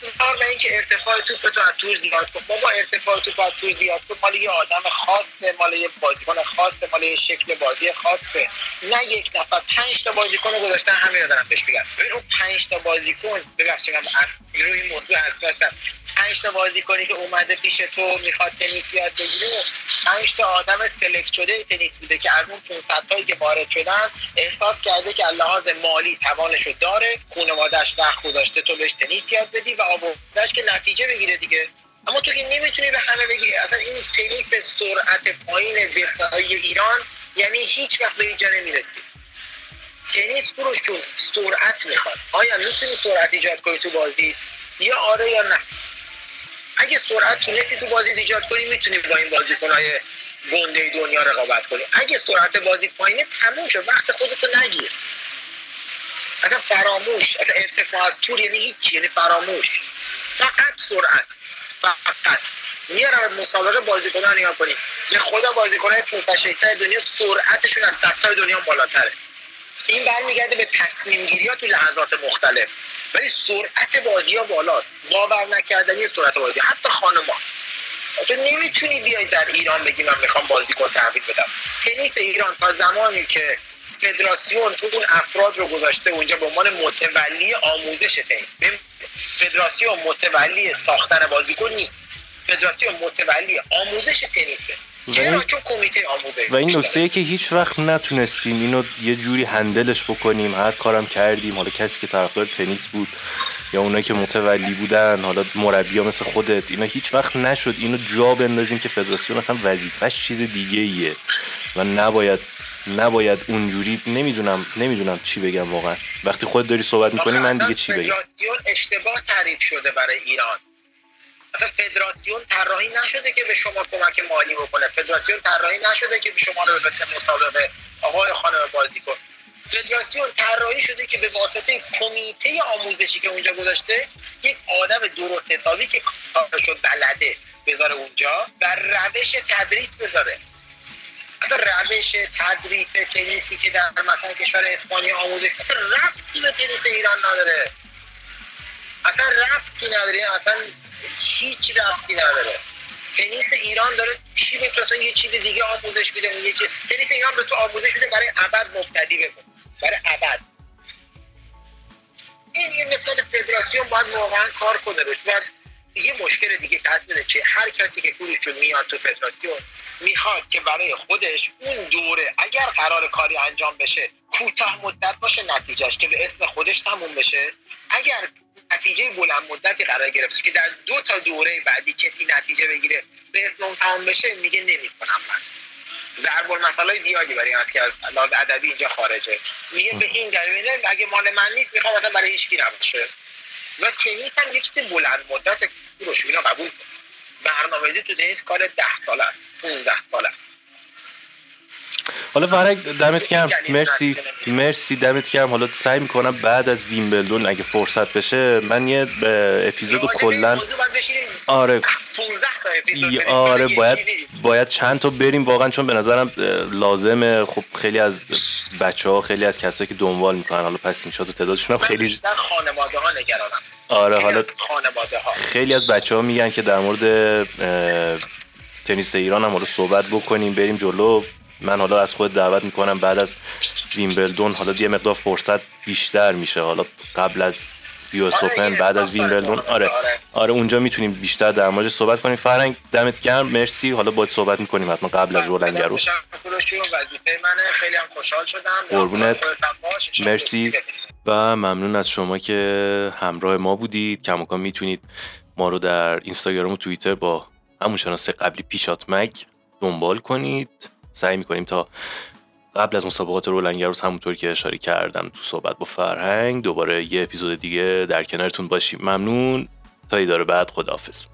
اصرار به اینکه ارتفاع توپ تو از تور زیاد کن بابا ارتفاع توپ از تور زیاد کن مال یه آدم خاصه مال یه بازیکن خاصه مال یه شکل بازی خاصه. نه یک نفر پنج تا بازیکن رو گذاشتن همین رو دارم بهش میگم. ببین اون پنج تا بازیکن ببخشید من از روی موضوع حساسم. پنج تا بازیکنی که اومده پیش تو می‌خواد تنیس یاد بگیره. پنج تا آدم سلکت شده تنیس بوده که از اون 500 تایی که وارد شدن احساس کرده که لحاظ مالی توانشو داره. خانواده‌اش وقت گذاشته تو بهش تنیس یاد بدی و آوردهش که نتیجه بگیره دیگه. اما تو که نمی‌تونی به همه بگی اصلا این تنیس سرعت پایین دفاعی ایران یعنی هیچ وقت به اینجا نمی‌رسی. تنیس فروش سرعت می‌خواد. آیا می‌تونی سرعت ایجاد کنی تو بازی؟ یا آره یا نه؟ اگه سرعت تونستی تو بازی ایجاد کنی می‌تونی با این بازیکنهای گنده دنیا رقابت کنی. اگه سرعت بازی پایینه تموم شد. وقت خودتو نگیر. اصلا فراموش اصلا ارتفاع از تور یعنی هیچ یعنی فراموش. فقط سرعت فقط. میارم مسابقه بازیکنان نگاه کنیم به خدا بازیکنهای 500 600 دنیا سرعتشون از صدتای دنیا بالاتره. این برمیگرده به تصمیم گیری ها تو لحظات مختلف. ولی سرعت بازی ها بالاست. باور نکردنی سرعت بازی. حتی خانما تو نمی‌تونی بیای در ایران بگی من می‌خوام بازیکن تحویل بدم. تنیس ایران تا زمانی که فدراسیون اون افراد رو گذاشته اونجا به عنوان متولی آموزش تنیس. فدراسیون متولی ساختن بازیکن نیست. فدراسیون متولی آموزش تنیسه. کمیته آموزش و این نکته که هیچ وقت نتونستیم اینو یه جوری هندلش بکنیم. هر کارم کردیم. حالا کسی که طرفدار تنیس بود یا اونایی که متولی بودن حالا مربی مثل خودت اینا هیچ وقت نشد اینو جا بندازیم که فدراسیون اصلا وظیفش چیز دیگه ایه و نباید نباید اونجوری نمی‌دونم نمی‌دونم چی بگم واقعا. وقتی خود داری صحبت می‌کنی من دیگه چی بگم؟ فدراسیون اشتباه تعریف شده برای ایران. اصلا فدراسیون طراحی نشده که به شما کمک مالی بکنه. فدراسیون طراحی نشده که به شما رو به مسابقه آقای خانم بازی کن فدراسیون طراحی شده که به واسطه کمیته آموزشی که اونجا گذاشته یک آدم درست حسابی که کارشو بلده بذاره اونجا و روش تدریس بذاره. اصلا روش تدریس تنیسی که در مثلا کشور اسپانیا آموزش اصلا ربطی به تنیس ایران نداره. اصلا ربطی نداره. اصلا هیچ ربطی نداره. تنیس ایران داره چی به تو یه چیز دیگه آموزش میده یه چیز تنیس ایران به تو آموزش میده برای ابد مبتدی بمون. برای ابد. این یه مثال فدراسیون باید واقعا کار کنه روش باید یه مشکل دیگه که هست چه هر کسی که کورش رو میاد تو فدراسیون می‌خواد که برای خودش اون دوره اگر قرار کاری انجام بشه کوتاه مدت باشه نتیجهش که به اسم خودش تموم بشه. اگر نتیجه بلند مدتی قرار گرفت که در دو تا دوره بعدی کسی نتیجه بگیره به اسم تمام بشه میگه نمی‌کنم من. ضرب المثل زیادی برای این که از لحاظ ادبی اینجا خارجه. میگه به این دلیل اگه مال من نیست می‌خوام مثلا برای هیچ نباشه. و تنیس هم یک چیز بلند مدت رو اینا قبول کن برنامه‌ریزی تو تنیس کار 10 ساله است 15 ساله است. حالا فرق دمت کم مرسی. مرسی. دمت کم حالا سعی می‌کنم بعد از ویمبلدون اگه فرصت بشه من یه اپیزود کلا آره. آره باید باید چند تا بریم. واقعا چون به نظرم لازمه. خب خیلی از بچه ها خیلی از کسایی که دنبال می‌کنن حالا پس این شد تعدادشون هم خیلی خانواده ها نگرانم. آره حالا خیلی از بچه ها میگن که در مورد تنیس ایران هم حالا صحبت بکنیم بریم جلو. من حالا از خود دعوت می‌کنم بعد از ویمبلدون حالا یه مقدار فرصت بیشتر میشه. حالا قبل از بیو اوپن بعد از ویمبلدون. آره،, آره. آره اونجا می‌تونیم بیشتر در موردش صحبت کنیم. فرنگ دمت گرم. مرسی. حالا باید صحبت می‌کنیم حتما قبل از رولنگ گروس خیلی هم خوشحال شدم. قربونت. مرسی. و ممنون از شما که همراه ما بودید. کماکان می‌تونید ما رو در اینستاگرام و توییتر با همون شناسه قبلی پیشات مگ دنبال کنید. سعی می‌کنیم تا قبل از مسابقات رولنگروس همونطور که اشاره کردم تو صحبت با فرهنگ دوباره یه اپیزود دیگه در کنارتون باشیم. ممنون. تا ایدار بعد خداحافظ.